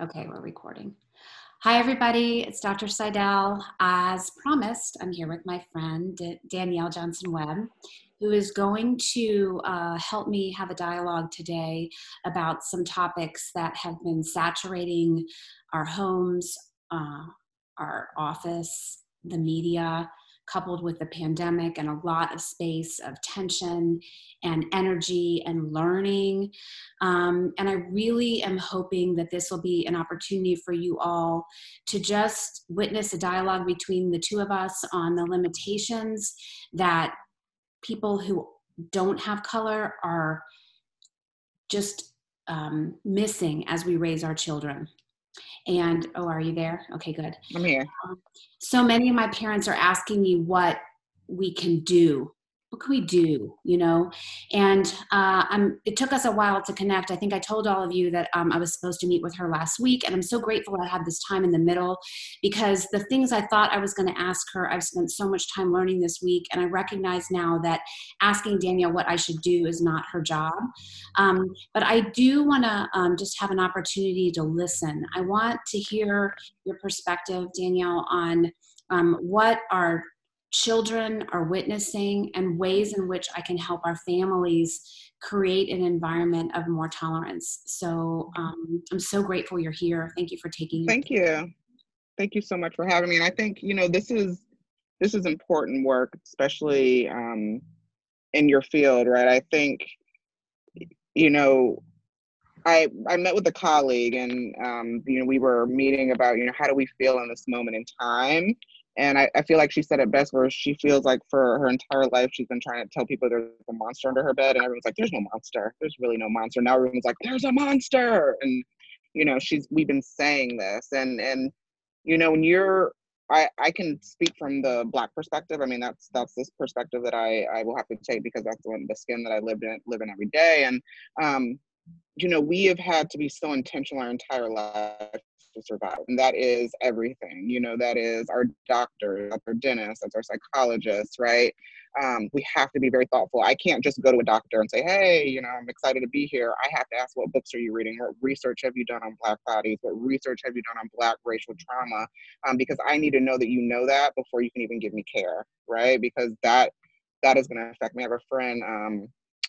Okay, we're recording. Hi, everybody. It's Dr. Seidel. As promised, I'm here with my friend Danielle Johnson Webb, who is going to uh, help me have a dialogue today about some topics that have been saturating our homes, uh, our office, the media, coupled with the pandemic and a lot of space of tension and energy and learning. Um, and I really am hoping that this will be an opportunity for you all to just witness a dialogue between the two of us on the limitations that people who don't have color are just um, missing as we raise our children. And oh, are you there? Okay, good. I'm here. Um, so many of my parents are asking me what we can do what can we do you know? And uh, I'm, it took us a while to connect. I think i told all of you that um, i was supposed to meet with her last week and i'm so grateful i had this time in the middle because the things i thought i was going to ask her i've spent so much time learning this week and i recognize now that asking danielle what i should do is not her job. Um, but i do want to um, just have an opportunity to listen. I want to hear your perspective danielle on um, what are children are witnessing and ways in which I can help our families create an environment of more tolerance. So um, I'm so grateful you're here. Thank you for taking. Thank you. Thank you so much for having me. And I think you know this is this is important work, especially um, in your field, right? I think you know I I met with a colleague and um, you know we were meeting about you know how do we feel in this moment in time and I, I feel like she said it best where she feels like for her entire life she's been trying to tell people there's a monster under her bed and everyone's like, There's no monster. There's really no monster. Now everyone's like, There's a monster and you know, she's we've been saying this and and you know, when you're I, I can speak from the black perspective. I mean, that's that's this perspective that I, I will have to take because that's the one the skin that I lived in live in every day. And um, you know, we have had to be so intentional our entire life to survive. And that is everything. You know, that is our doctor, that's our dentist, that's our psychologist, right? Um, we have to be very thoughtful. I can't just go to a doctor and say, hey, you know, I'm excited to be here. I have to ask, what books are you reading? What research have you done on Black bodies? What research have you done on Black racial trauma? Um, because I need to know that you know that before you can even give me care, right? Because that that is going to affect me. I have a friend um,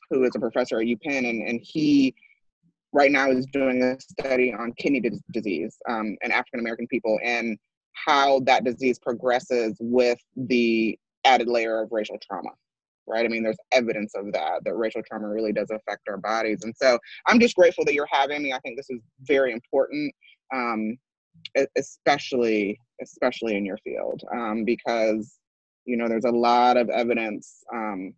who is a professor at UPenn, and, and he right now is doing a study on kidney disease um, in African American people and how that disease progresses with the added layer of racial trauma. Right. I mean, there's evidence of that, that racial trauma really does affect our bodies. And so I'm just grateful that you're having me. I think this is very important, um, especially, especially in your field, um, because, you know, there's a lot of evidence um,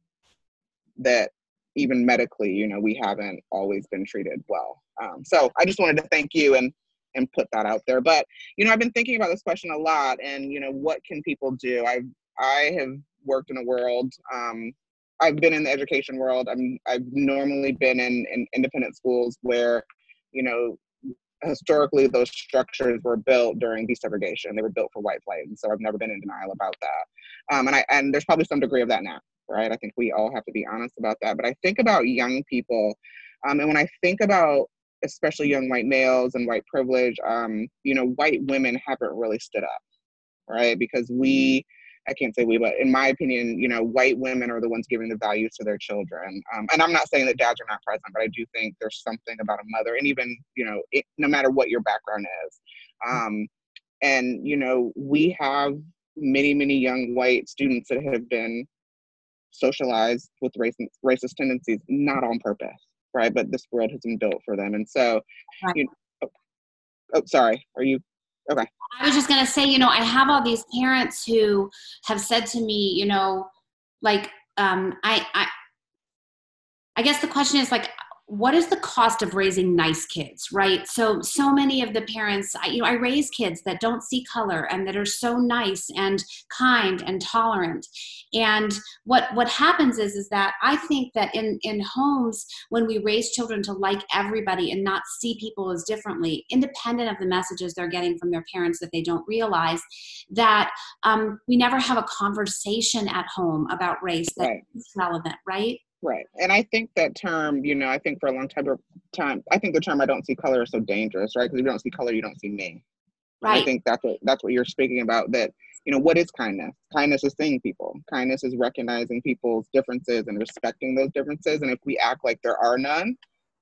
that even medically, you know, we haven't always been treated well. Um, so I just wanted to thank you and and put that out there. But you know, I've been thinking about this question a lot, and you know, what can people do? I've I have worked in a world. Um, I've been in the education world. I'm I've normally been in, in independent schools where, you know, historically those structures were built during desegregation. They were built for white flight, and so I've never been in denial about that. Um, and I and there's probably some degree of that now right? I think we all have to be honest about that. But I think about young people, um, and when I think about especially young white males and white privilege, um, you know, white women haven't really stood up, right? Because we, I can't say we, but in my opinion, you know, white women are the ones giving the values to their children. Um, and I'm not saying that dads are not present, but I do think there's something about a mother, and even, you know, it, no matter what your background is. Um, and, you know, we have many, many young white students that have been socialized with racist, racist tendencies, not on purpose, right? But this world has been built for them. And so, right. you know, oh, oh, sorry, are you okay? I was just going to say, you know, I have all these parents who have said to me, you know, like, um, I, I, I guess the question is like, what is the cost of raising nice kids right? So so many of the parents I, you know i raise kids that don't see color and that are so nice and kind and tolerant. And what what happens is is that i think that in in homes when we raise children to like everybody and not see people as differently independent of the messages they're getting from their parents that they don't realize that um, we never have a conversation at home about race that's right. relevant right Right. And I think that term, you know, I think for a long time, time I think the term I don't see color is so dangerous, right? Because if you don't see color, you don't see me. Right. I think that's what that's what you're speaking about. That you know, what is kindness? Kindness is seeing people. Kindness is recognizing people's differences and respecting those differences. And if we act like there are none,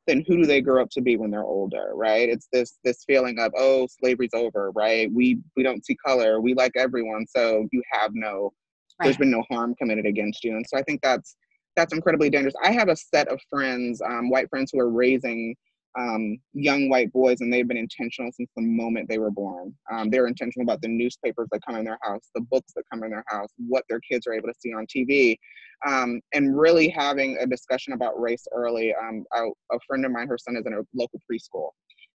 then who do they grow up to be when they're older, right? It's this this feeling of oh, slavery's over, right? We we don't see color. We like everyone, so you have no. Right. There's been no harm committed against you, and so I think that's that's incredibly dangerous. I have a set of friends, um, white friends, who are raising um, young white boys, and they've been intentional since the moment they were born. Um, they're intentional about the newspapers that come in their house, the books that come in their house, what their kids are able to see on TV, um, and really having a discussion about race early. Um, a, a friend of mine, her son is in a local preschool,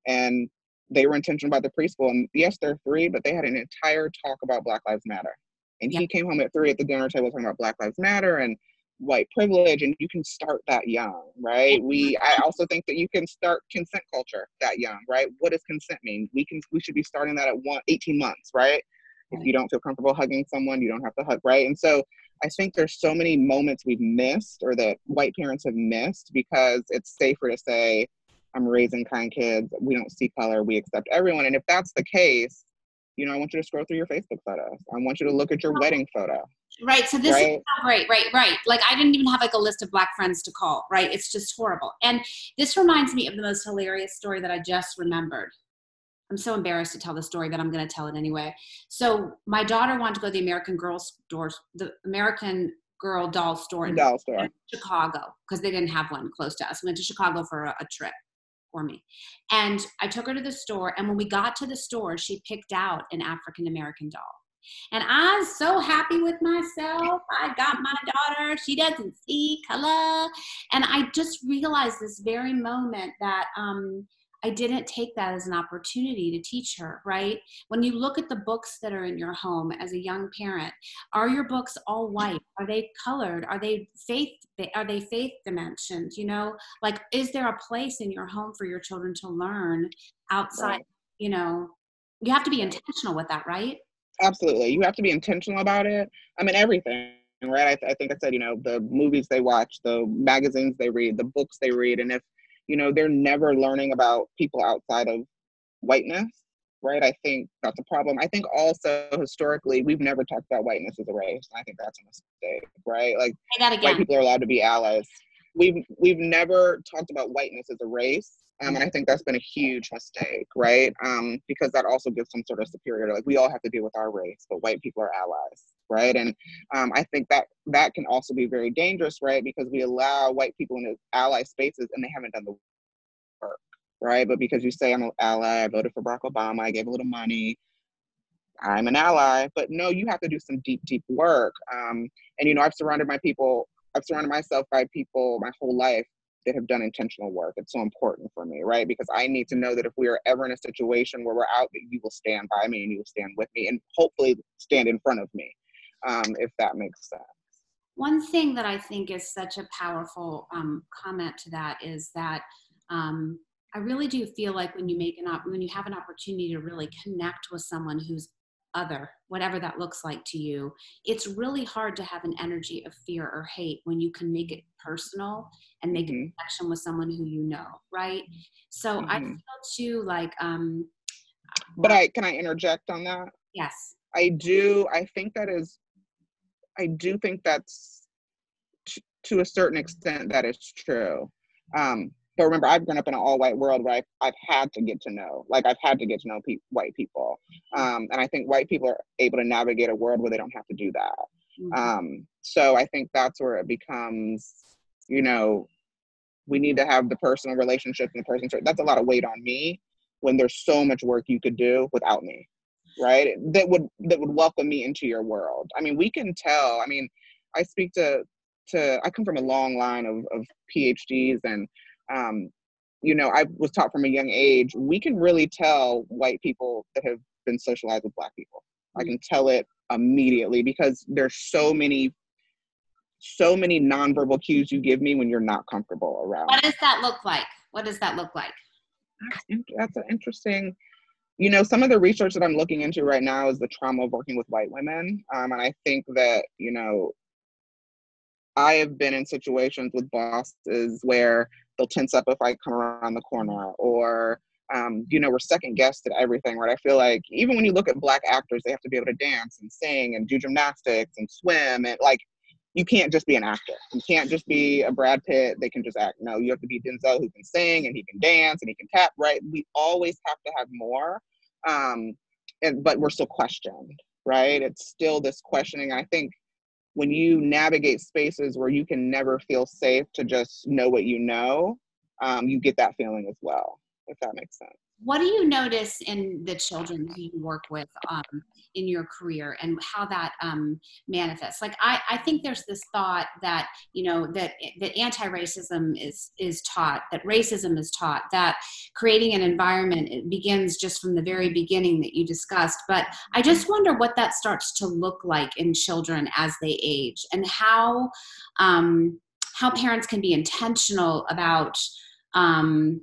and they were intentional about the preschool. And yes, they're three, but they had an entire talk about Black Lives Matter. And he came home at three at the dinner table talking about Black Lives Matter and white privilege and you can start that young right? Mm-hmm. We i also think that you can start consent culture that young right? What does consent mean? We can we should be starting that at one 18 months right? If you don't feel comfortable hugging someone you don't have to hug right? And so i think there's so many moments we've missed or that white parents have missed because it's safer to say i'm raising kind kids. We don't see color. We accept everyone. And if that's the case you know i want you to scroll through your facebook photos. I want you to look at your wedding photo Right. So this right? is great. Right. Right. Like I didn't even have like a list of black friends to call. Right. It's just horrible. And this reminds me of the most hilarious story that I just remembered. I'm so embarrassed to tell the story, but I'm going to tell it anyway. So my daughter wanted to go to the American Girl store, the American Girl doll store in, doll store. Chicago because they didn't have one close to us. We went to Chicago for a, a trip for me. And I took her to the store. And when we got to the store, she picked out an African American doll. And I'm so happy with myself. I got my daughter. She doesn't see color. And I just realized this very moment that um, I didn't take that as an opportunity to teach her, right? When you look at the books that are in your home as a young parent, are your books all white? Are they colored? Are they faith are they faith dimensions? You know, like is there a place in your home for your children to learn outside, you know, you have to be intentional with that, right? Absolutely. You have to be intentional about it. I mean, everything, right? I, th- I think I said, you know, the movies they watch, the magazines they read, the books they read. And if, you know, they're never learning about people outside of whiteness, right? I think that's a problem. I think also historically, we've never talked about whiteness as a race. I think that's a mistake, right? Like, white people are allowed to be allies. We've we've never talked about whiteness as a race um, and I think that's been a huge mistake, right? Um, because that also gives some sort of superiority. Like we all have to deal with our race, but white people are allies, right? And um, I think that that can also be very dangerous, right? Because we allow white people in ally spaces and they haven't done the work, right? But because you say I'm an ally, I voted for Barack Obama, I gave a little money, I'm an ally. But no, you have to do some deep, deep work. Um, and you know, I've surrounded my people. I've surrounded myself by people my whole life that have done intentional work. It's so important for me, right? Because I need to know that if we are ever in a situation where we're out, that you will stand by me and you will stand with me and hopefully stand in front of me, um, if that makes sense. One thing that I think is such a powerful um, comment to that is that um, I really do feel like when you make an op- when you have an opportunity to really connect with someone who's other, whatever that looks like to you, it's really hard to have an energy of fear or hate when you can make it personal and make mm-hmm. a connection with someone who you know, right? So mm-hmm. I feel too like um But I can I interject on that? Yes. I do I think that is I do think that's t- to a certain extent that is true. Um but remember, I've grown up in an all white world where I've, I've had to get to know, like I've had to get to know pe- white people. Um, and I think white people are able to navigate a world where they don't have to do that. Mm-hmm. Um, so I think that's where it becomes, you know, we need to have the personal relationships and the person. That's a lot of weight on me when there's so much work you could do without me, right? That would that would welcome me into your world. I mean, we can tell. I mean, I speak to to I come from a long line of, of PhDs and um, you know, I was taught from a young age, we can really tell white people that have been socialized with black people. I can tell it immediately because there's so many so many nonverbal cues you give me when you're not comfortable around. What does that look like? What does that look like? That's an interesting, you know, some of the research that I'm looking into right now is the trauma of working with white women. Um, and I think that, you know, I have been in situations with bosses where they'll tense up if I come around the corner or um, you know, we're second guessed at everything, right? I feel like even when you look at black actors, they have to be able to dance and sing and do gymnastics and swim and like you can't just be an actor. You can't just be a Brad Pitt. They can just act. No, you have to be Denzel who can sing and he can dance and he can tap. Right? We always have to have more, um, and but we're still questioned. Right? It's still this questioning. I think when you navigate spaces where you can never feel safe to just know what you know, um, you get that feeling as well. If that makes sense what do you notice in the children you work with um, in your career and how that um, manifests? Like I, I think there's this thought that you know that that anti-racism is is taught that racism is taught that creating an environment begins just from the very beginning that you discussed. But i just wonder what that starts to look like in children as they age and how um, how parents can be intentional about um,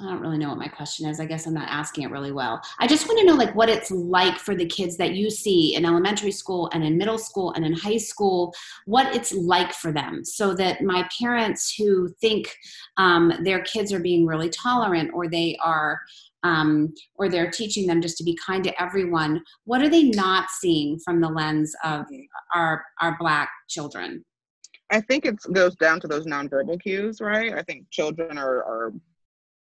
I don't really know what my question is. I guess I'm not asking it really well. I just want to know like what it's like for the kids that you see in elementary school and in middle school and in high school, what it's like for them so that my parents who think um, their kids are being really tolerant or they are um, or they're teaching them just to be kind to everyone, what are they not seeing from the lens of our, our black children? I think it goes down to those nonverbal cues, right? I think children are, are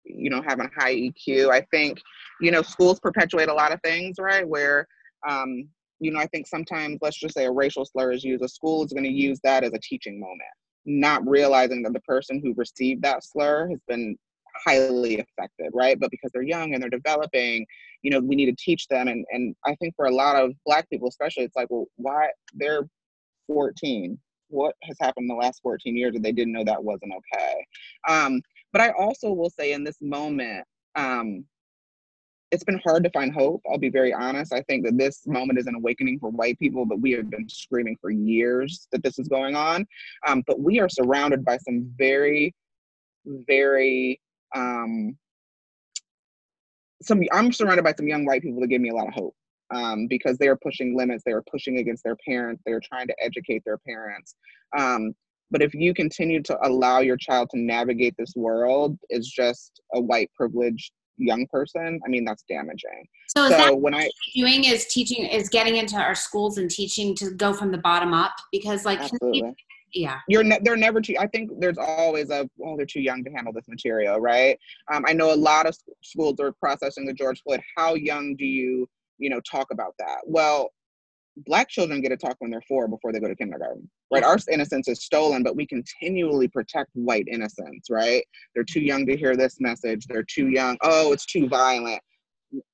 you know having high eq i think you know schools perpetuate a lot of things right where um, you know i think sometimes let's just say a racial slur is used a school is going to use that as a teaching moment not realizing that the person who received that slur has been highly affected right but because they're young and they're developing you know we need to teach them and and i think for a lot of black people especially it's like well why they're 14 what has happened in the last 14 years that they didn't know that wasn't okay? Um, but I also will say in this moment, um, it's been hard to find hope. I'll be very honest. I think that this moment is an awakening for white people, but we have been screaming for years that this is going on. Um, but we are surrounded by some very, very, um, some. I'm surrounded by some young white people that give me a lot of hope um, because they are pushing limits. They are pushing against their parents. They are trying to educate their parents. Um, but if you continue to allow your child to navigate this world as just a white privileged young person, I mean that's damaging. So, so that when I doing is teaching is getting into our schools and teaching to go from the bottom up? Because like absolutely. yeah. You're ne- they're never too i think there's always a oh they're too young to handle this material right? Um, i know a lot of schools are processing the george floyd. How young do you you know talk about that? Well black children get to talk when they're four before they go to kindergarten right our innocence is stolen but we continually protect white innocence right? They're too young to hear this message. They're too young. Oh it's too violent.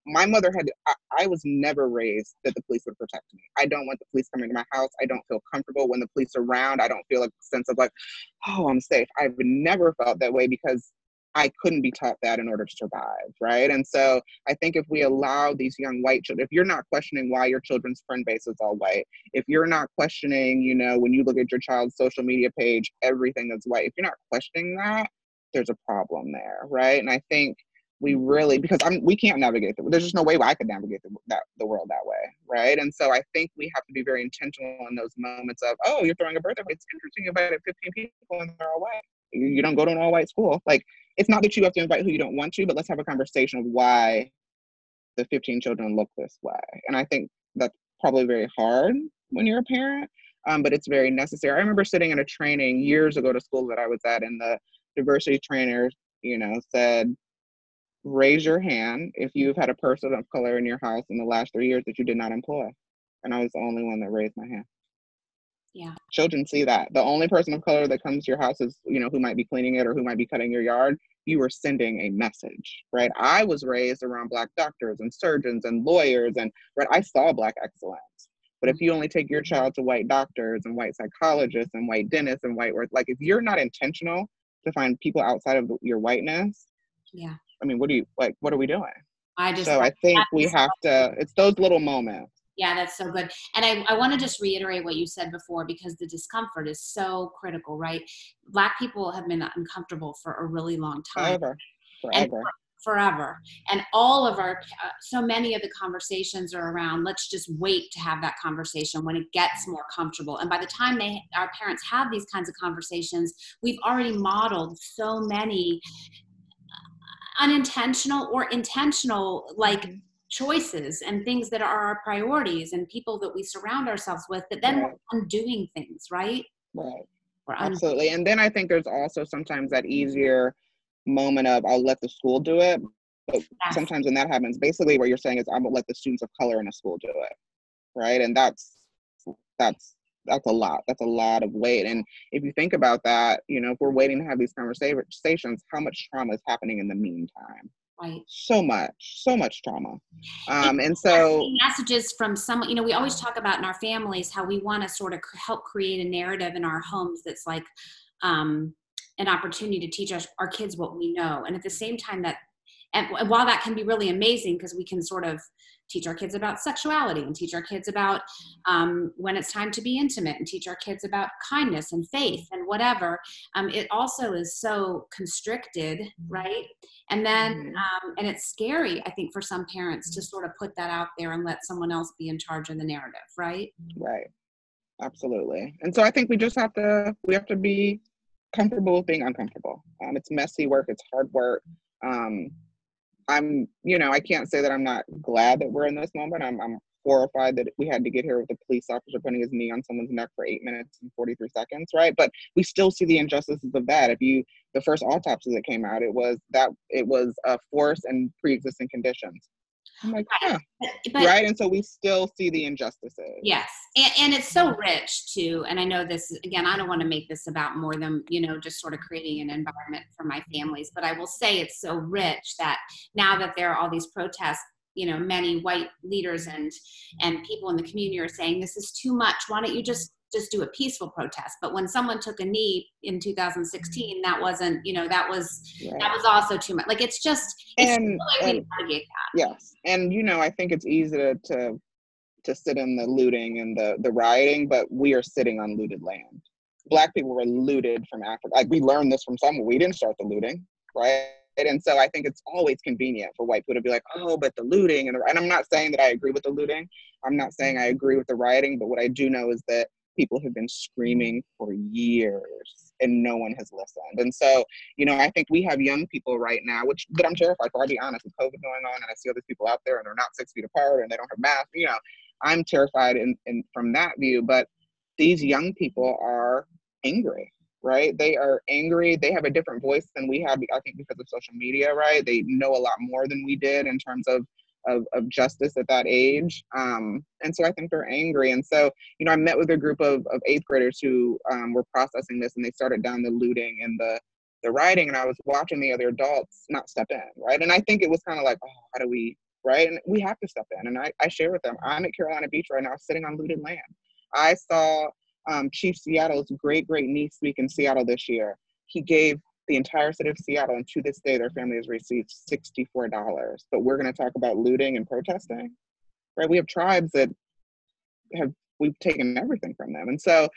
My mother had I, I, was never raised that the police would protect me. I don't want the police coming to my house. I don't feel comfortable when the police are around. I don't feel like a sense of like oh i'm safe. I've never felt that way because I couldn't be taught that in order to survive, right? And so I think if we allow these young white children, if you're not questioning why your children's friend base is all white, if you're not questioning, you know, when you look at your child's social media page, everything is white, if you're not questioning that, there's a problem there, right? And I think we really mm-hmm. because I'm we can't navigate the there's just no way I could navigate the, that the world that way, right? And so I think we have to be very intentional in those moments of oh you're throwing a birthday. It's interesting you invited 15 people and they're all white. You, you don't go to an all white school. Like it's not that you have to invite who you don't want to, but let's have a conversation of why the 15 children look this way. And I think that's probably very hard when you're a parent, um, but it's very necessary. I remember sitting in a training years ago to school that I was at, and the diversity trainer, you know, said, raise your hand if you've had a person of color in your house in the last three years that you did not employ. And I was the only one that raised my hand. Yeah. Children see that. The only person of color that comes to your house is, you know, who might be cleaning it or who might be cutting your yard. You are sending a message, right? I was raised around black doctors and surgeons and lawyers and right, I saw black excellence. But if you only take your child to white doctors and white psychologists and white dentists and white work like if you're not intentional to find people outside of your whiteness, yeah. I mean, what do you like? What are we doing? I just so I think we have to. It's those little moments yeah, that's so good. And I, I want to just reiterate what you said before because the discomfort is so critical, right? Black people have been uncomfortable for a really long time. Forever. Forever. And forever and all of our uh, so many of the conversations are around let's just wait to have that conversation when it gets more comfortable and by the time they our parents have these kinds of conversations we've already modeled so many unintentional or intentional like. Choices and things that are our priorities and people that we surround ourselves with that then right. we're undoing things right right absolutely and then i think there's also sometimes that easier moment of I'll let the school do it. But yes. sometimes when that happens, basically what you're saying is I'm gonna let the students of color in a school do it. Right. And that's that's that's a lot. That's a lot of weight. And if you think about that, you know, if we're waiting to have these conversations, how much trauma is happening in the meantime? Right. So much, so much trauma. Um, and so messages from someone, you know, we always talk about in our families how we want to sort of help create a narrative in our homes that's like, um, an opportunity to teach us, our kids what we know. And at the same time, that and while that can be really amazing because we can sort of teach our kids about sexuality and teach our kids about um, when it's time to be intimate and teach our kids about kindness and faith and whatever um, it also is so constricted right and then mm-hmm. um, and it's scary i think for some parents to sort of put that out there and let someone else be in charge of the narrative right right absolutely and so i think we just have to we have to be comfortable with being uncomfortable. Um, it's messy work, it's hard work. Um, I'm, you know, I can't say that I'm not glad that we're in this moment. I'm, I'm horrified that we had to get here with a police officer putting his knee on someone's neck for eight minutes and 43 seconds, right? But we still see the injustices of that. If you, the first autopsy that came out, it was that it was a force and pre-existing conditions. I'm like, huh. But, right. And so we still see the injustices. Yes. And, and it's so rich too. And I know this, again, I don't want to make this about more than, you know, just sort of creating an environment for my families. But I will say it's so rich that now that there are all these protests, you know, many white leaders and and people in the community are saying this is too much. Why don't you just just do a peaceful protest but when someone took a knee in 2016 that wasn't you know that was right. that was also too much like it's just it's and, and yes and you know i think it's easy to, to to sit in the looting and the the rioting but we are sitting on looted land black people were looted from africa like we learned this from someone we didn't start the looting right and so I think it's always convenient for white people to be like, oh, but the looting. And, and I'm not saying that I agree with the looting. I'm not saying I agree with the rioting. But what I do know is that people have been screaming mm-hmm. for years and no one has listened. And so, you know, I think we have young people right now, which that I'm terrified for. I'll be honest, with COVID going on, and I see all these people out there and they're not six feet apart and they don't have masks. You know, I'm terrified in, in from that view. But these young people are angry, right? They are angry. They have a different voice than we have. I think because of social media, right? They know a lot more than we did in terms of of, of justice at that age. Um, and so I think they're angry. And so, you know, I met with a group of, of eighth graders who um, were processing this and they started down the looting and the, the writing and I was watching the other adults not step in, right? And I think it was kind of like, oh, how do we, right? And we have to step in. And I, I share with them, I'm at Carolina Beach right now sitting on looted land. I saw um, Chief Seattle's great, great niece speak in Seattle this year. He gave the entire city of Seattle, and to this day, their family has received $64. But we're going to talk about looting and protesting, right? We have tribes that have we've taken everything from them, and so,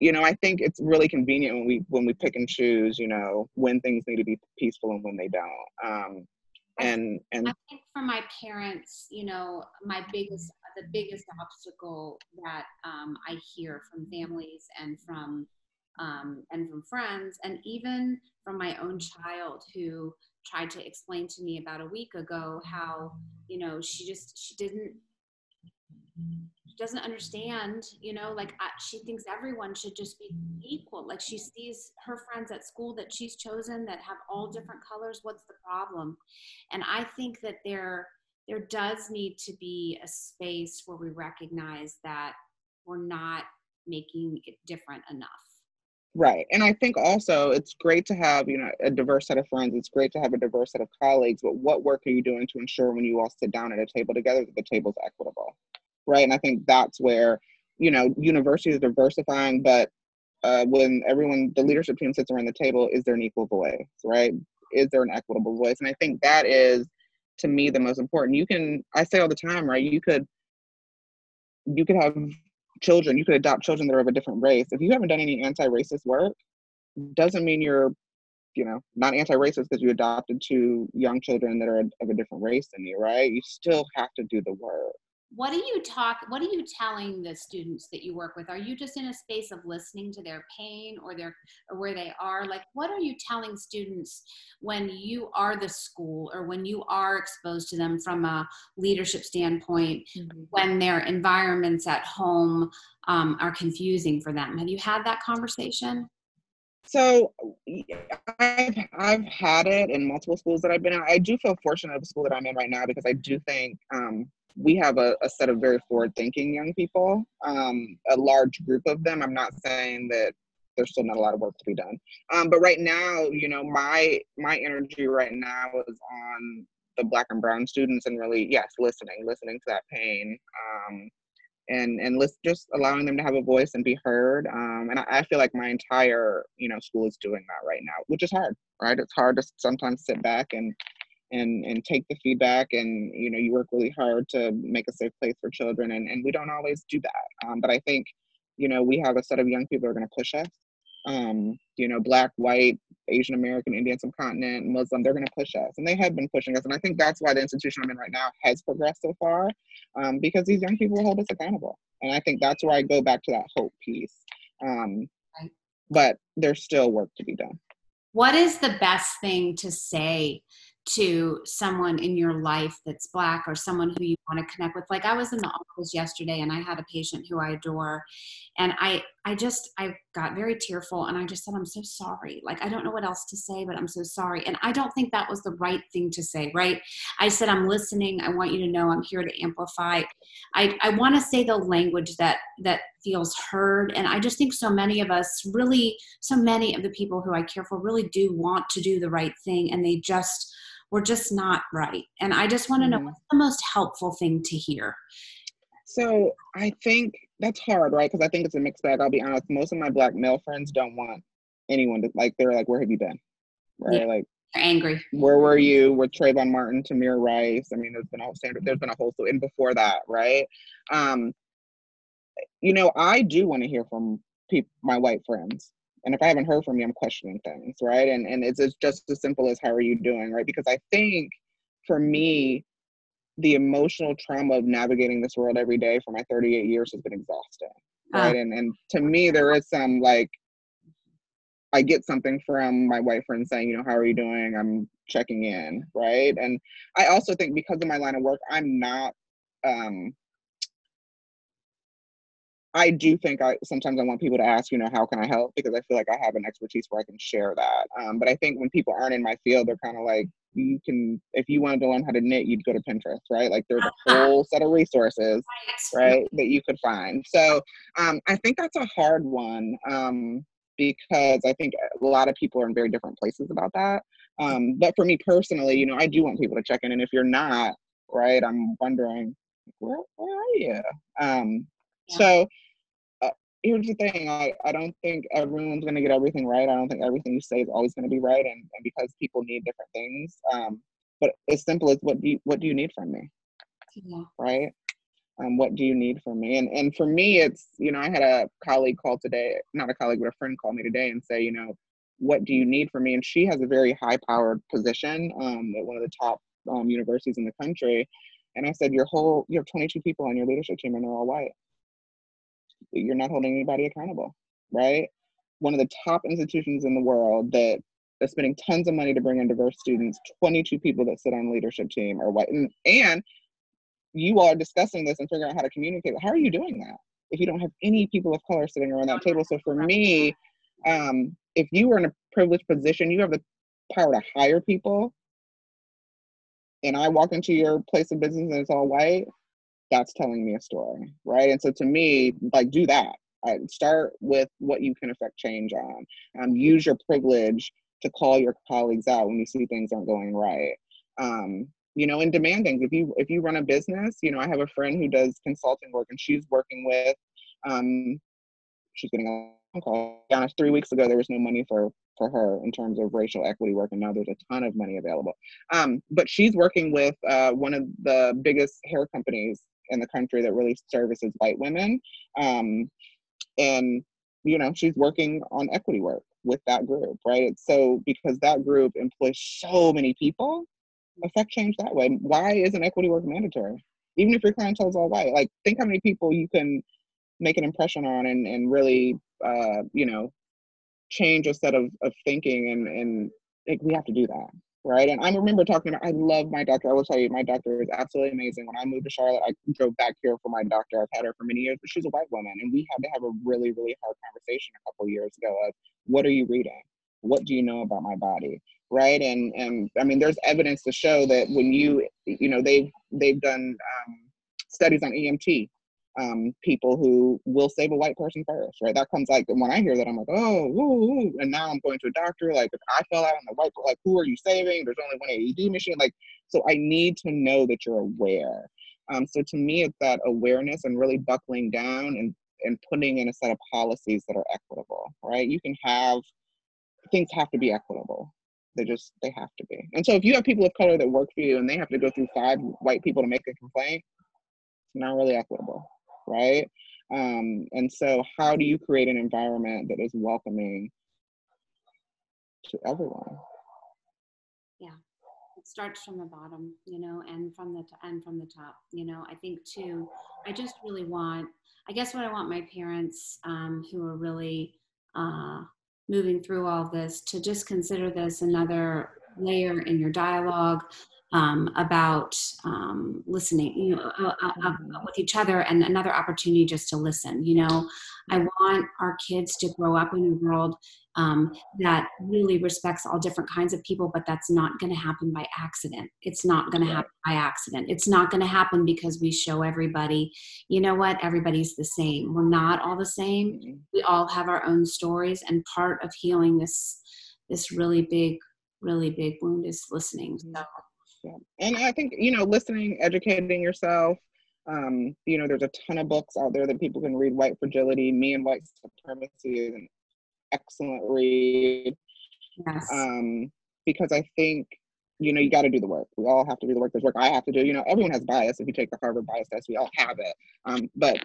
you know, I think it's really convenient when we when we pick and choose, you know, when things need to be peaceful and when they don't. Um, and and I think for my parents, you know, my biggest the biggest obstacle that um, I hear from families and from um, and from friends, and even from my own child who tried to explain to me about a week ago how you know she just she didn't she doesn't understand you know like I, she thinks everyone should just be equal. Like she sees her friends at school that she's chosen that have all different colors. What's the problem? And i think that there there does need to be a space where we recognize that we're not making it different enough Right. And I think also it's great to have, you know, a diverse set of friends. It's great to have a diverse set of colleagues, but what work are you doing to ensure when you all sit down at a table together that the table's equitable? Right. And I think that's where, you know, universities are diversifying, but uh, when everyone, the leadership team sits around the table, is there an equal voice, right? Is there an equitable voice? And I think that is, to me, the most important. You can, I say all the time, right? You could, you could have children, you could adopt children that are of a different race. If you haven't done any anti-racist work, doesn't mean you're you know, not anti-racist because you adopted two young children that are of a different race than you, right? You still have to do the work what are you talk what are you telling the students that you work with are you just in a space of listening to their pain or their or where they are like what are you telling students when you are the school or when you are exposed to them from a leadership standpoint mm-hmm. when their environments at home um, are confusing for them have you had that conversation so I've, I've had it in multiple schools that I've been in. I do feel fortunate of the school that I'm in right now because I do think um, we have a, a, set of very forward thinking young people, um, a large group of them. I'm not saying that there's still not a lot of work to be done. Um, but right now, you know, my my energy right now is on the black and brown students and really, yes, listening, listening to that pain. Um, and and list, just allowing them to have a voice and be heard. Um, and I, I feel like my entire you know school is doing that right now, which is hard, right? It's hard to sometimes sit back and and and take the feedback and you know you work really hard to make a safe place for children and, and we don't always do that um, but i think you know we have a set of young people who are going to push us um, you know black white asian american indian subcontinent muslim they're going to push us and they have been pushing us and i think that's why the institution i'm in right now has progressed so far um, because these young people hold us accountable and i think that's where i go back to that hope piece um, but there's still work to be done. What is the best thing to say to someone in your life that's black or someone who you want to connect with like i was in the office yesterday and i had a patient who i adore and i i just i got very tearful and i just said i'm so sorry. Like i don't know what else to say but i'm so sorry. And i don't think that was the right thing to say right? I said i'm listening. I want you to know i'm here to amplify. I i want to say the language that that feels heard and i just think so many of us really so many of the people who i care for really do want to do the right thing and they just were just not right. And I just want to know mm-hmm. what's the most helpful thing to hear? So I think that's hard, right? Because I think it's a mixed bag. I'll be honest. Most of my black male friends don't want anyone to like. They're like, "Where have you been?" Right? Yeah. Like, they're angry. Where were you with Trayvon Martin, Tamir Rice? I mean, there's been a whole standard. There's been a whole so and before that, right? Um, you know, I do want to hear from people, my white friends, and if I haven't heard from you, I'm questioning things, right? And and it's, it's just as simple as how are you doing, right? Because I think for me, the emotional trauma of navigating this world every day for my 38 years has been exhausting, right? And and to me, there is some like I get something from my white friend saying, you know, how are you doing? I'm checking in, right? And I also think because of my line of work, I'm not um I do think I sometimes I want people to ask, you know, how can I help? Because I feel like I have an expertise where I can share that. Um, but I think when people aren't in my field, they're kind of like, you can, if you wanted to learn how to knit, you'd go to Pinterest, right? Like there's a whole set of resources, right, that you could find. So um, I think that's a hard one um, because I think a lot of people are in very different places about that. Um, but for me personally, you know, I do want people to check in. And if you're not, right, I'm wondering, where, where are you? So uh, here's the thing I, I don't think everyone's going to get everything right. I don't think everything you say is always going to be right. And, and because people need different things. Um, but as simple as what do you, what do you need from me? Yeah. Right. Um, what do you need from me? And and for me, it's you know I had a colleague call today, not a colleague, but a friend call me today and say, you know, what do you need from me? And she has a very high powered position um, at one of the top um, universities in the country. And I said, your whole you have 22 people on your leadership team and they're all white you're not holding anybody accountable, right? One of the top institutions in the world that is spending tons of money to bring in diverse students, 22 people that sit on leadership team are white. And, and you are discussing this and figuring out how to communicate. How are you doing that if you don't have any people of color sitting around that table? So for me, um, if you are in a privileged position, you have the power to hire people. And I walk into your place of business and it's all white, that's telling me a story, right? And so to me, like do that. I start with what you can affect change on. Um, use your privilege to call your colleagues out when you see things aren't going right. Um, you know, and demanding. If you if you run a business, you know, I have a friend who does consulting work, and she's working with. Um, she's getting a phone call. Honest, three weeks ago, there was no money for for her in terms of racial equity work, and now there's a ton of money available. Um, but she's working with uh, one of the biggest hair companies in the country that really services white women. Um, and, you know, she's working on equity work with that group, right? It's so because that group employs so many people, affect change that way. Why isn't equity work mandatory? Even if your clientele is all white, like think how many people you can make an impression on and, and really uh, you know, change a set of, of thinking and, and like we have to do that right? And I remember talking about, I love my doctor. I will tell you, my doctor is absolutely amazing. When I moved to Charlotte, I drove back here for my doctor. I've had her for many years, but she's a white woman. And we had to have a really, really hard conversation a couple years ago of what are you reading? What do you know about my body? Right. And, and I mean, there's evidence to show that when you, you know, they've, they've done um, studies on EMT um, people who will save a white person first, right? That comes like when I hear that, I'm like, oh, ooh, ooh. and now I'm going to a doctor. Like, if I fell out on the white, like, who are you saving? There's only one AED machine. Like, so I need to know that you're aware. Um, so to me, it's that awareness and really buckling down and and putting in a set of policies that are equitable, right? You can have things have to be equitable. They just they have to be. And so if you have people of color that work for you and they have to go through five white people to make a complaint, it's not really equitable right? Um, and so, how do you create an environment that is welcoming to everyone? Yeah, it starts from the bottom, you know, and from the t- and from the top. You know, I think too. I just really want. I guess what I want my parents um, who are really uh, moving through all this to just consider this another layer in your dialogue um, about um, listening you know, uh, uh, uh, mm-hmm. with each other and another opportunity just to listen. You know, I want our kids to grow up in a world um, that really respects all different kinds of people, but that's not going to happen by accident. It's not going to happen by accident. It's not going to happen because we show everybody, you know what, everybody's the same. We're not all the same. Mm-hmm. We all have our own stories, and part of healing this this really big, really big wound is listening. So And I think, you know, listening, educating yourself. Um, you know, there's a ton of books out there that people can read. White Fragility, Me and White Supremacy is an excellent read. Yes. Um, because I think, you know, you got to do the work. We all have to do the work. There's work I have to do. You know, everyone has bias. If you take the Harvard bias test, we all have it. Um, but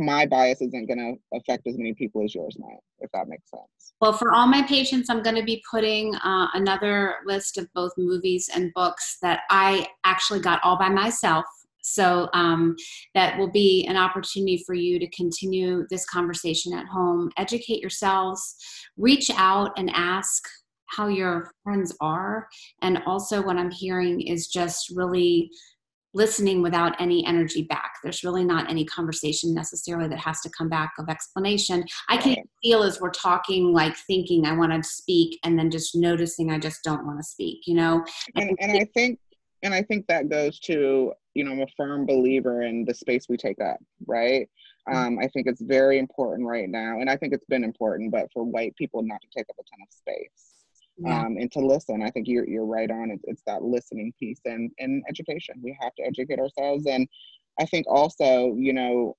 my bias isn't going to affect as many people as yours might, if that makes sense. Well, for all my patients, I'm going to be putting uh, another list of both movies and books that I actually got all by myself. So um, that will be an opportunity for you to continue this conversation at home, educate yourselves, reach out and ask how your friends are. And also, what I'm hearing is just really listening without any energy back. There's really not any conversation necessarily that has to come back of explanation. I can feel as we're talking, like thinking I want to speak, and then just noticing I just don't want to speak. You know, and, and I think, and I think that goes to you know I'm a firm believer in the space we take up. Right. Mm-hmm. Um, I think it's very important right now, and I think it's been important, but for white people not to take up a ton of space yeah. um, and to listen. I think you're you're right on. It's, it's that listening piece and and education. We have to educate ourselves, and I think also, you know,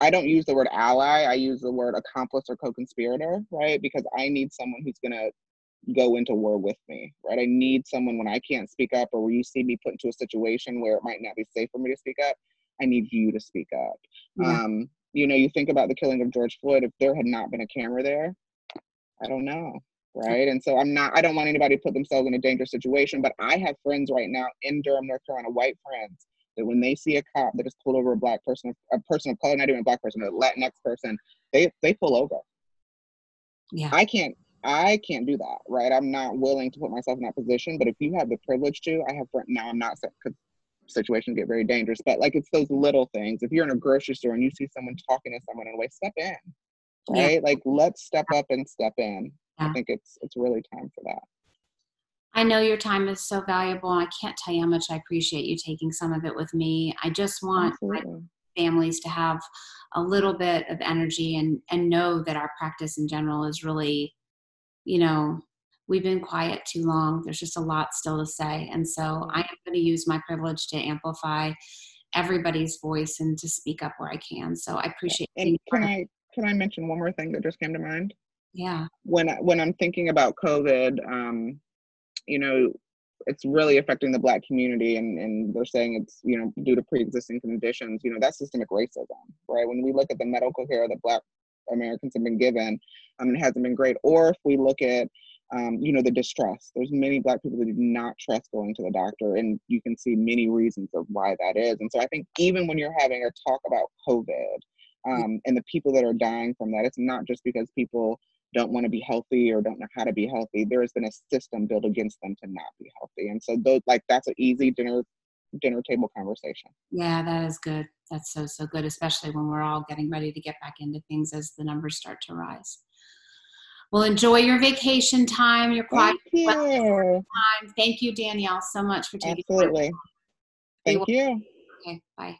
I don't use the word ally. I use the word accomplice or co-conspirator, right? Because I need someone who's gonna go into war with me, right? I need someone when I can't speak up or when you see me put into a situation where it might not be safe for me to speak up. I need you to speak up. Yeah. Um, you know, you think about the killing of George Floyd. If there had not been a camera there, I don't know right? And so I'm not, I don't want anybody to put themselves in a dangerous situation, but I have friends right now in Durham, North Carolina, white friends, that when they see a cop that has pulled over a black person, a person of color, not even a black person, a Latinx person, they they pull over. Yeah. I can't I can't do that, right? I'm not willing to put myself in that position. But if you have the privilege to, I have friends now I'm not because situations get very dangerous. But like it's those little things. If you're in a grocery store and you see someone talking to someone in a way, step in. Right? Yeah. Like let's step up and step in. Yeah. I think it's it's really time for that. I know your time is so valuable. I can't tell you how much I appreciate you taking some of it with me. I just want families to have a little bit of energy and and know that our practice in general is really, you know, we've been quiet too long. There's just a lot still to say, and so I am going to use my privilege to amplify everybody's voice and to speak up where I can. So I appreciate. And can I can I mention one more thing that just came to mind? Yeah when when i'm thinking about covid um you know it's really affecting the black community and, and they're saying it's you know due to pre-existing conditions you know that's systemic racism right when we look at the medical care that black Americans have been given, um, it hasn't been great. Or if we look at um, you know, the distrust. There's many Black people that do not trust going to the doctor, and you can see many reasons of why that is. And so I think even when you're having a talk about COVID um, and the people that are dying from that, it's not just because people don't want to be healthy or don't know how to be healthy. There has been a system built against them to not be healthy, and so those like that's an easy dinner dinner table conversation. Yeah, that is good. That's so so good, especially when we're all getting ready to get back into things as the numbers start to rise. Well, enjoy your vacation time, your quiet Thank you. time. Thank you, Danielle, so much for taking Absolutely. Thank you. Okay, bye.